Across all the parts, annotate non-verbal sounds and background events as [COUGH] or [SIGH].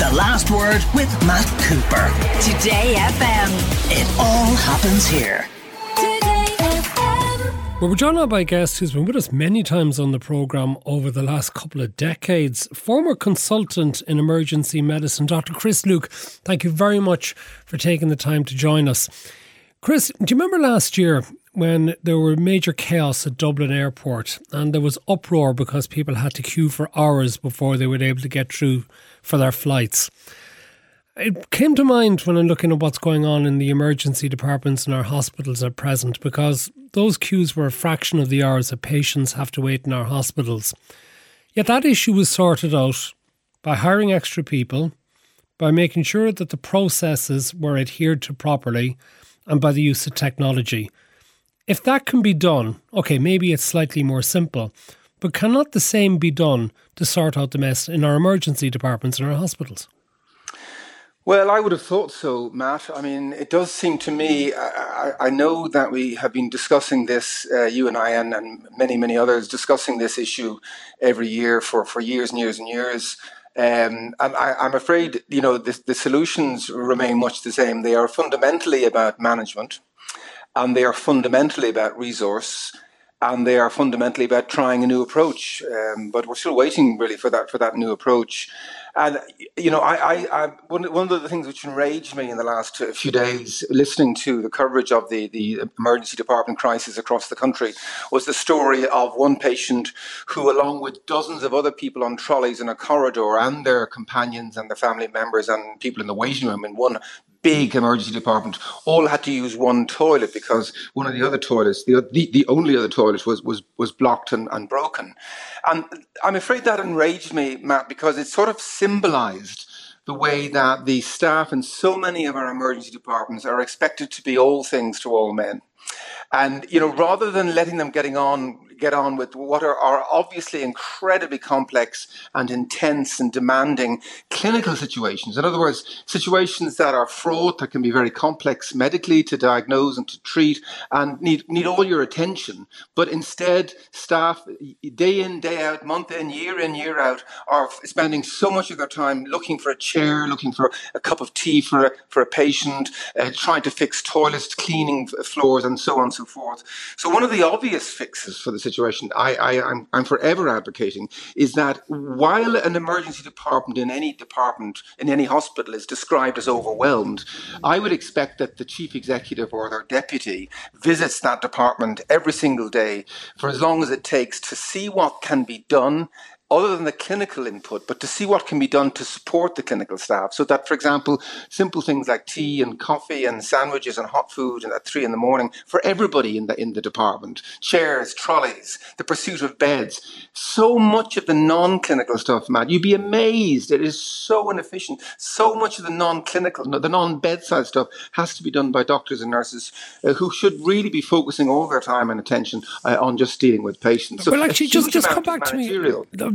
The Last Word with Matt Cooper. Today FM. It all happens here. Today FM. Well, we're joined now by a guest who's been with us many times on the programme over the last couple of decades. Former consultant in emergency medicine, Dr. Chris Luke. Thank you very much for taking the time to join us. Chris, do you remember last year when there were major chaos at Dublin Airport and there was uproar because people had to queue for hours before they were able to get through for their flights? It came to mind when I'm looking at what's going on in the emergency departments in our hospitals at present because those queues were a fraction of the hours that patients have to wait in our hospitals. Yet that issue was sorted out by hiring extra people, by making sure that the processes were adhered to properly, and by the use of technology. If that can be done, okay, maybe it's slightly more simple, but cannot the same be done to sort out the mess in our emergency departments in our hospitals? Well, I would have thought so, Matt. I mean, it does seem to me, I, I know that we have been discussing this, uh, you and I, and, and, many, many others, discussing this issue every year for, for years and years and years. Um, I, I'm afraid, you know, the, the solutions remain much the same. They are fundamentally about management, and they are fundamentally about resource, and they are fundamentally about trying a new approach. Um, but we're still waiting, really, for that for that new approach. And you know, I, I, I, one, one of the things which enraged me in the last few days, listening to the coverage of the the emergency department crisis across the country, was the story of one patient who, along with dozens of other people on trolleys in a corridor, and their companions and their family members and people in the waiting room in one big emergency department all had to use one toilet because one of the other toilets, the the, the only other toilet, was was was blocked and, and broken. And I'm afraid that enraged me, Matt, because it sort of symbolized the way that the staff in so many of our emergency departments are expected to be all things to all men. And, you know, rather than letting them getting on get on with what are, are obviously incredibly complex and intense and demanding clinical situations. In other words, situations that are fraught, that can be very complex medically to diagnose and to treat and need, need all your attention. But instead, staff, day in, day out, month in, year in, year out, are spending so much of their time looking for a chair, looking for a cup of tea for a, for a patient, uh, trying to fix toilets, cleaning floors, and so on and so forth. So, one of the obvious fixes for the situation I, I, I'm, I'm forever advocating is that while an emergency department in any department, in any hospital, is described as overwhelmed, I would expect that the chief executive or their deputy visits that department every single day for as long as it takes to see what can be done other than the clinical input, but to see what can be done to support the clinical staff. So that, for example, simple things like tea and coffee and sandwiches and hot food at three in the morning for everybody in the in the department, chairs, trolleys, the pursuit of beds. So much of the non-clinical stuff, Matt, you'd be amazed. It is so inefficient. So much of the non-clinical, the non-bedside stuff has to be done by doctors and nurses uh, who should really be focusing all their time and attention uh, on just dealing with patients. So well, actually, just just come back to me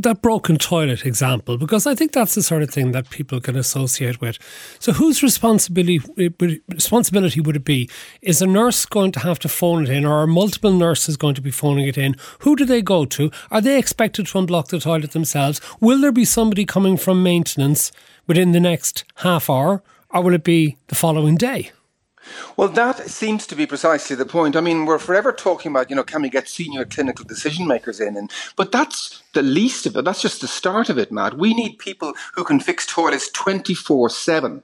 that broken toilet example because I think that's the sort of thing that people can associate with. So, whose responsibility responsibility would it be? Is a nurse going to have to phone it in, or are multiple nurses going to be phoning it in? Who do they go to? Are they expected to unblock the toilet themselves? Will there be somebody coming from maintenance within the next half hour, or will it be the following day? Well, that seems to be precisely the point. I mean, we're forever talking about, you know, can we get senior clinical decision makers in? And, but that's the least of it. That's just the start of it, Matt. We need people who can fix toilets 24 7.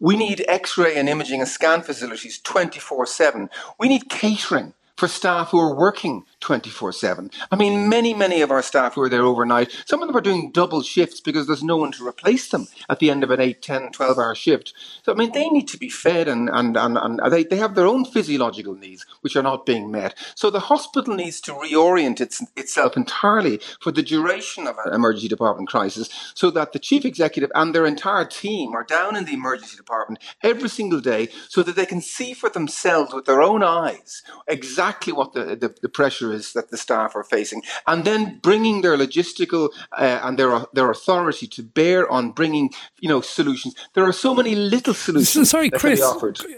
We need x ray and imaging and scan facilities 24 7. We need catering for staff who are working 24 7. I mean, many, many of our staff who are there overnight, some of them are doing double shifts because there's no one to replace them at the end of an 8, 10, 12 hour shift. So, I mean, they need to be fed and, and, and, and they, they have their own physiological needs which are not being met. So, the hospital needs to reorient its, itself entirely for the duration of an emergency department crisis so that the chief executive and their entire team are down in the emergency department every single day so that they can see for themselves with their own eyes exactly what the, the, the pressure that the staff are facing, and then bringing their logistical uh, and their their authority to bear on bringing you know solutions. There are so many little solutions. sorry, Chris.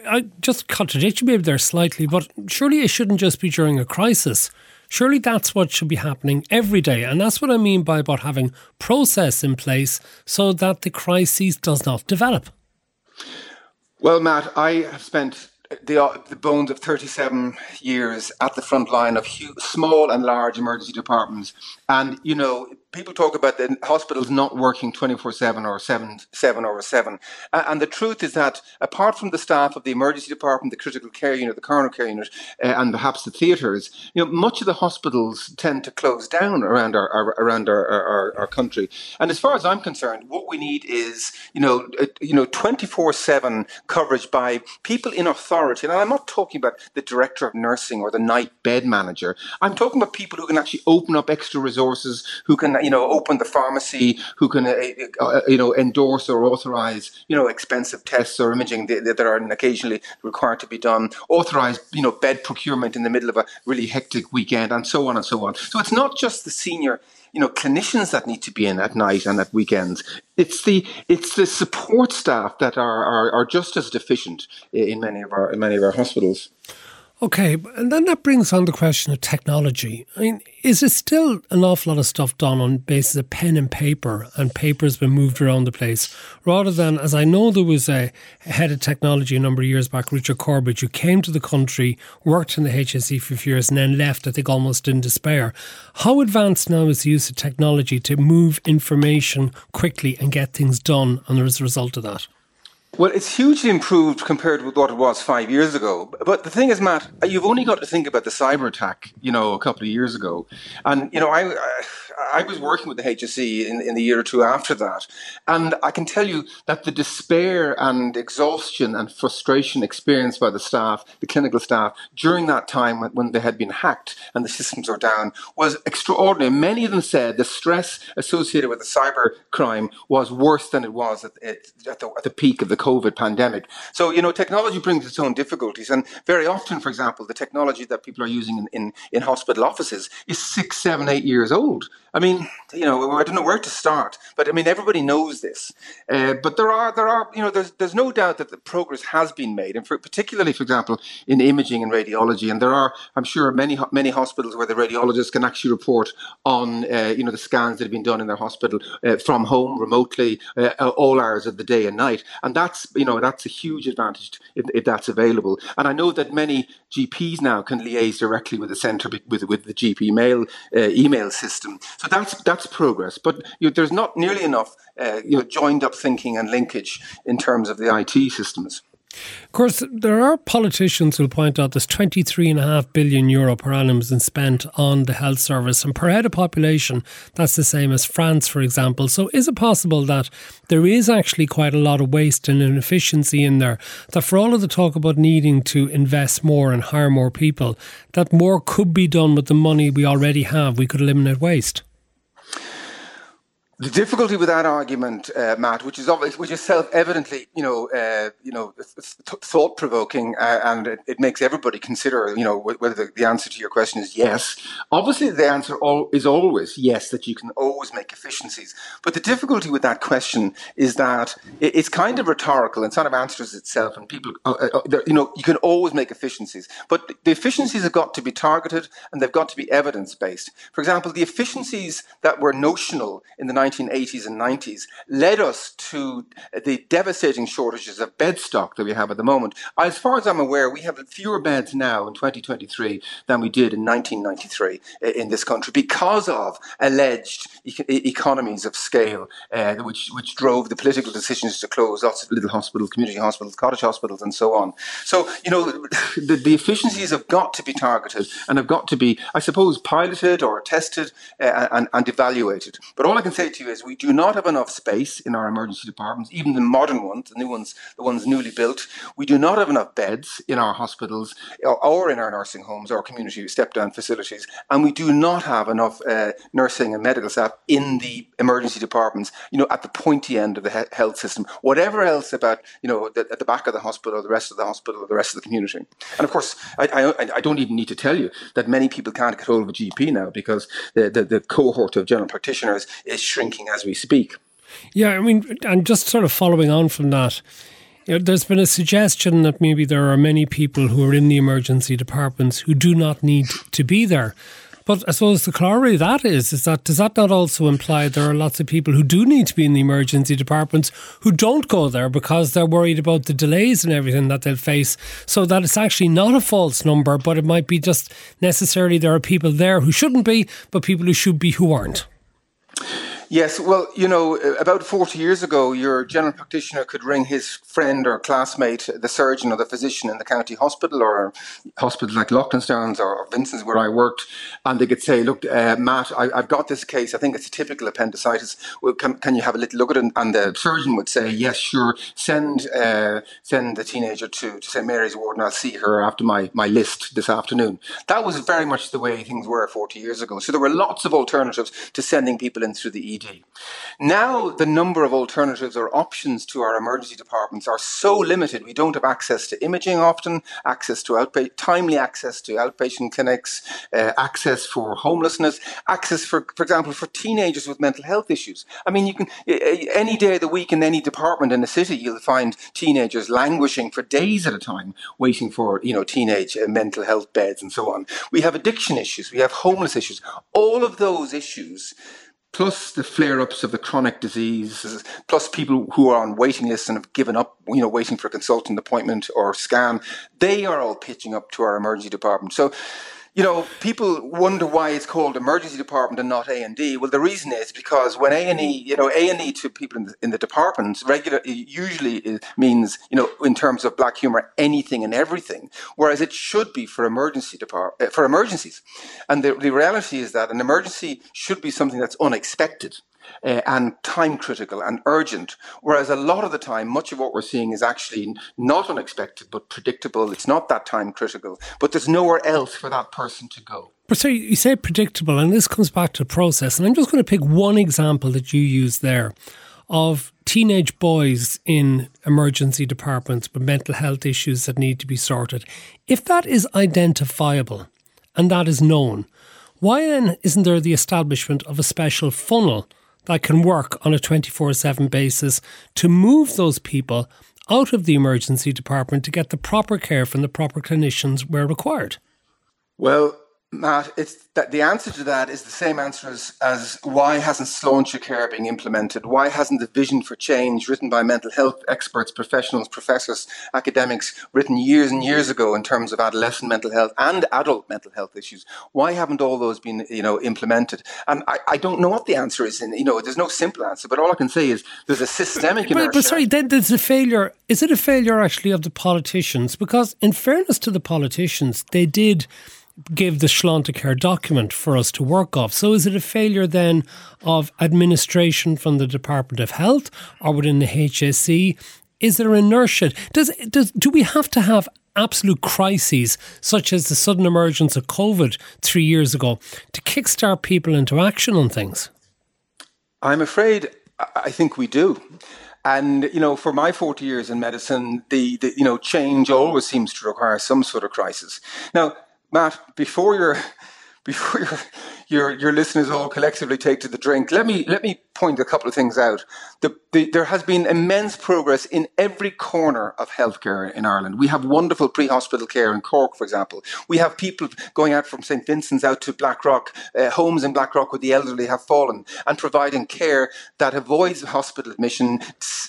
I just contradict you maybe there slightly, but surely it shouldn't just be during a crisis Surely that's what should be happening every day. And that's what I mean by about having process in place so that the crisis does not develop. Well, Matt, I have spent the, uh, the bones of 37 years at the front line of huge, small and large emergency departments. And, you know, people talk about the hospitals not working 24 7 or 7, 7 over 7. And the truth is that apart from the staff of the emergency department, the critical care unit, the coronary care unit, uh, and perhaps the theatres, you know, much of the hospitals tend to close down around our, our around our, our, our, country. And as far as I'm concerned, what we need is, you know, uh, you know, 24 7 coverage by people in authority. And I'm not talking about the director of nursing or the night bed manager. I'm talking about people who can actually open up extra resources, who can you know, open the pharmacy, who can, uh, uh, you know, endorse or authorize, you know, expensive tests or imaging that, that are occasionally required to be done, authorize, you know, bed procurement in the middle of a really hectic weekend, and so on and so on. So it's not just the senior you know clinicians that need to be in at night and at weekends. It's the it's the support staff that are are, are just as deficient in many of our in many of our hospitals. Okay, and then that brings on the question of technology. I mean, is it still an awful lot of stuff done on basis of pen and paper, and paper's been moved around the place, rather than, as I know there was a head of technology a number of years back, Richard Corbridge, who came to the country, worked in the HSE for a few years, and then left, I think, almost in despair. How advanced now is the use of technology to move information quickly and get things done, and as a result of that? Well, it's hugely improved compared with what it was five years ago. But the thing is, Matt, uh, you've only got to think about the cyber attack, you know, a couple of years ago. And, you know, I, I I was working with the HSE in, in the year or two after that. And I can tell you that the despair and exhaustion and frustration experienced by the staff, the clinical staff, during that time when they had been hacked and the systems were down was extraordinary. Many of them said the stress associated with the cyber crime was worse than it was at, at, the, at the peak of the COVID pandemic. So, you know, technology brings its own difficulties. And very often, for example, the technology that people are using in, in, in hospital offices is six, seven, eight years old. I mean, you know, I don't know where to start, but I mean, everybody knows this. Uh, but there are, there are, you know, there's, there's no doubt that the progress has been made, and for, particularly, for example, in imaging and radiology. And there are, I'm sure, many many hospitals where the radiologists can actually report on, uh, you know, the scans that have been done in their hospital uh, from home, remotely, uh, all hours of the day and night. And that's, you know, that's a huge advantage if, if that's available. And I know that many GPs now can liaise directly with the centre with with the GP mail uh, email system. So that's that's progress, but you there's not nearly enough uh, you know joined up thinking and linkage in terms of the IT systems. Of course, there are politicians who point out there's 23.5 billion euro per annum been spent on the health service, and per head of population, that's the same as France, for example. So, is it possible that there is actually quite a lot of waste and inefficiency in there? That for all of the talk about needing to invest more and hire more people, that more could be done with the money we already have? We could eliminate waste. The difficulty with that argument, uh, Matt, which is obvious, which is self-evidently, you know, uh, you know, thought-provoking, uh, and it, it, makes everybody consider, you know, whether the, the, answer to your question is yes. Obviously, the answer is always yes, that you can always make efficiencies. But the difficulty with that question is that it, it's kind of rhetorical and sort of answers itself. And people, uh, uh, uh, you know, you can always make efficiencies, but the efficiencies have got to be targeted and they've got to be evidence-based. For example, the efficiencies that were notional in the 19 1980s and 90s led us to the devastating shortages of bed stock that we have at the moment. As far as I'm aware, we have fewer beds now in 2023 than we did in 1993 in this country because of alleged economies of scale, uh, which which drove the political decisions to close lots of little hospitals, community hospitals, cottage hospitals, and so on. So you know, [LAUGHS] the, the efficiencies have got to be targeted and have got to be, I suppose, piloted or tested uh, and, and evaluated. But all I can say is we do not have enough space in our emergency departments, even the modern ones, the new ones, the ones newly built. We do not have enough beds in our hospitals or, in our nursing homes or community step down facilities. And we do not have enough uh, nursing and medical staff in the emergency departments, you know, at the pointy end of the he- health system. Whatever else about, you know, the, at the back of the hospital, the rest of the hospital, the rest of the community. And of course, I, I, I don't even need to tell you that many people can't get hold of a GP now because the, the, the cohort of general practitioners is shrinking as we speak. Yeah, I mean, and just sort of following on from that, you know, there's been a suggestion that maybe there are many people who are in the emergency departments who do not need to be there. But I suppose the corollary of that is, is that does that not also imply there are lots of people who do need to be in the emergency departments who don't go there because they're worried about the delays and everything that they'll face? So that it's actually not a false number, but it might be just necessarily there are people there who shouldn't be, but people who should be who aren't. Yes, well, you know, about 40 years ago, your general practitioner could ring his friend or classmate, the surgeon or the physician in the county hospital or hospitals like Loughlinstown's or Vincent's where I worked, and they could say, look, uh, Matt, I, have got this case. I think it's a typical appendicitis. Well, can, can you have a little look at it? And the surgeon would say, yes, sure. Send uh, send the teenager to, to St. Mary's Ward and I'll see her after my, my list this afternoon. That was very much the way things were 40 years ago. So there were lots of alternatives to sending people in through the Now, the number of alternatives or options to our emergency departments are so limited. We don't have access to imaging often, access to outpa- timely access to outpatient clinics, uh, access for homelessness, access for, for example, for teenagers with mental health issues. I mean, you can any day of the week in any department in the city, you'll find teenagers languishing for days at a time, waiting for you know teenage uh, mental health beds and so on. We have addiction issues, we have homeless issues. All of those issues plus the flare-ups of the chronic diseases, plus people who are on waiting lists and have given up, you know, waiting for a consultant appointment or scan, they are all pitching up to our emergency department. So you know, people wonder why it's called emergency department and not A and D. Well, the reason is because when A and E, you know, A and E to people in the, in the departments regular usually means, you know, in terms of black humor, anything and everything, whereas it should be for emergency depart uh, for emergencies. And the, the reality is that an emergency should be something that's unexpected uh, and time critical and urgent. Whereas a lot of the time, much of what we're seeing is actually not unexpected but predictable. It's not that time critical, but there's nowhere else for that person to go. But so you say predictable, and this comes back to process. And I'm just going to pick one example that you used there of teenage boys in emergency departments with mental health issues that need to be sorted. If that is identifiable and that is known, why then isn't there the establishment of a special funnel that can work on a 24 7 basis to move those people out of the emergency department to get the proper care from the proper clinicians where required? Well, Matt, it's that the answer to that is the same answer as, as why hasn't Sláinte Care being implemented? Why hasn't the vision for change written by mental health experts, professionals, professors, academics written years and years ago in terms of adolescent mental health and adult mental health issues? Why haven't all those been, you know, implemented? And I, I don't know what the answer is. And, you know, there's no simple answer, but all I can say is there's a systemic. [LAUGHS] But, but sorry, then there's a failure. Is it a failure actually of the politicians? Because in fairness to the politicians, they did give the Sláinte document for us to work off. So is it a failure then of administration from the Department of Health or within the HSE? Is there inertia? Does, does do we have to have absolute crises such as the sudden emergence of COVID three years ago to kickstart people into action on things? I'm afraid I think we do. And you know, for my forty years in medicine, the, the you know change always seems to require some sort of crisis. Now, Matt, before your [LAUGHS] before your your, your listeners all collectively take to the drink, let me let me point a couple of things out. The, the, there has been immense progress in every corner of healthcare in Ireland. We have wonderful pre-hospital care in Cork, for example. We have people going out from St Vincent's out to Blackrock, uh, homes in Blackrock where the elderly have fallen, and providing care that avoids hospital admission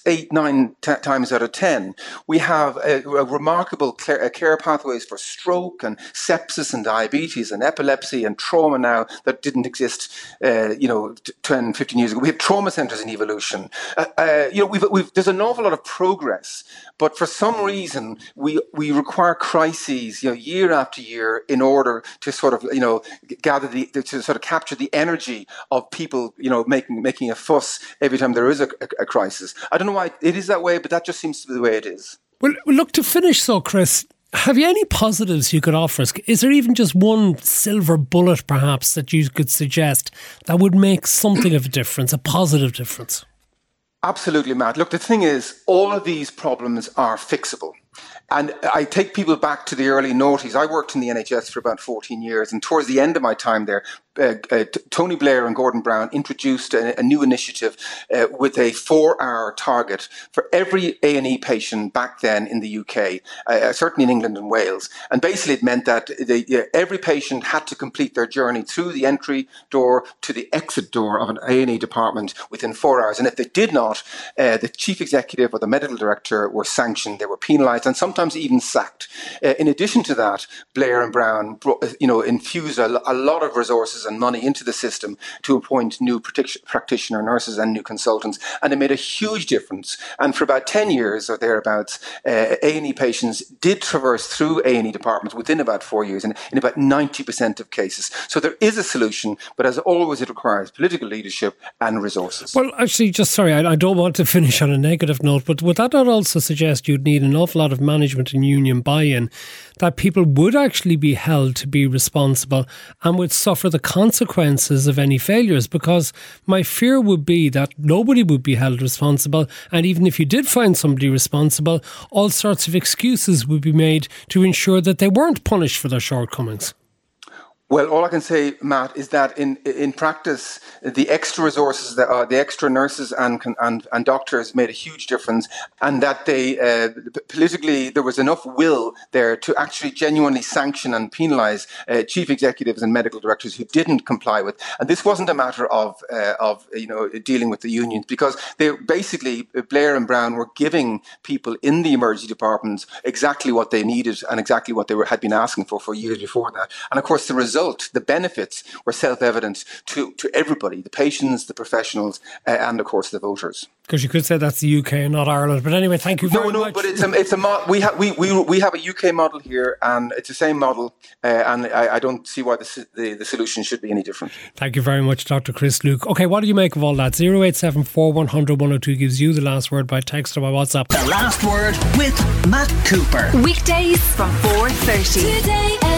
eight, nine t- times out of ten. We have a, a remarkable care, uh, care pathways for stroke and sepsis and diabetes and epilepsy and trauma now that didn't exist, uh, you know, 10, 15 years ago. We trauma centres in evolution. Uh, uh, you know, we've, we've, there's an awful lot of progress, but for some reason we we require crises, you know, year after year in order to sort of you know gather the to sort of capture the energy of people, you know, making making a fuss every time there is a, a, a crisis. I don't know why it is that way, but that just seems to be the way it is. Well, look to finish, so Chris. Have you any positives you could offer us? Is there even just one silver bullet, perhaps, that you could suggest that would make something of a difference, a positive difference? Absolutely, Matt. Look, the thing is, all of these problems are fixable. And I take people back to the early noughties. I worked in the NHS for about 14 years, and towards the end of my time there, uh, uh, Tony Blair and Gordon Brown introduced a, a new initiative uh, with a four-hour target for every A and E patient back then in the UK, uh, certainly in England and Wales. And basically, it meant that every patient had to complete their journey through the entry door to the exit door of an A and E department within four hours. And if they did not, the chief executive or the medical director were sanctioned. They were penalised and sometimes even sacked. in addition to that, Blair and Brown, you know, infused a, a lot of resources and money into the system to appoint new practitioner nurses and new consultants, and it made a huge difference. And for about ten years or thereabouts, uh, A and E patients did traverse through A and E departments within about four years, and in about ninety percent of cases. So there is a solution, but as always, it requires political leadership and resources. Well, actually, just sorry, I, I don't want to finish on a negative note, but would that not also suggest you'd need an awful lot of management and union buy-in that people would actually be held to be responsible and would suffer the consequences of any failures because my fear would be that nobody would be held responsible and even if you did find somebody responsible all sorts of excuses would be made to ensure that they weren't punished for their shortcomings well, all I can say, Matt, is that in in practice, the extra resources that are the extra nurses and and, and doctors made a huge difference, and that they uh, politically there was enough will there to actually genuinely sanction and penalise uh, chief executives and medical directors who didn't comply with. And this wasn't a matter of uh, of you know dealing with the unions because they basically Blair and Brown were giving people in the emergency departments exactly what they needed and exactly what they were, had been asking for for years before that. And of course, the result, the benefits were self evident to, to everybody the patients, the professionals, uh, and of course the voters. Because you could say that's the UK and not Ireland. But anyway, thank you very much. no, no, much. but it's a, it's a mo- we, have we, we, we have a UK model here, and it's the same model, uh, and I, I, don't see why the, the, the, solution should be any different. Thank you very much, Dr. Chris Luke. Okay, what do you make of all that? 0874 100 102 gives you the last word by text or by WhatsApp. The last word with Matt Cooper. Weekdays from 4.30. Today FM.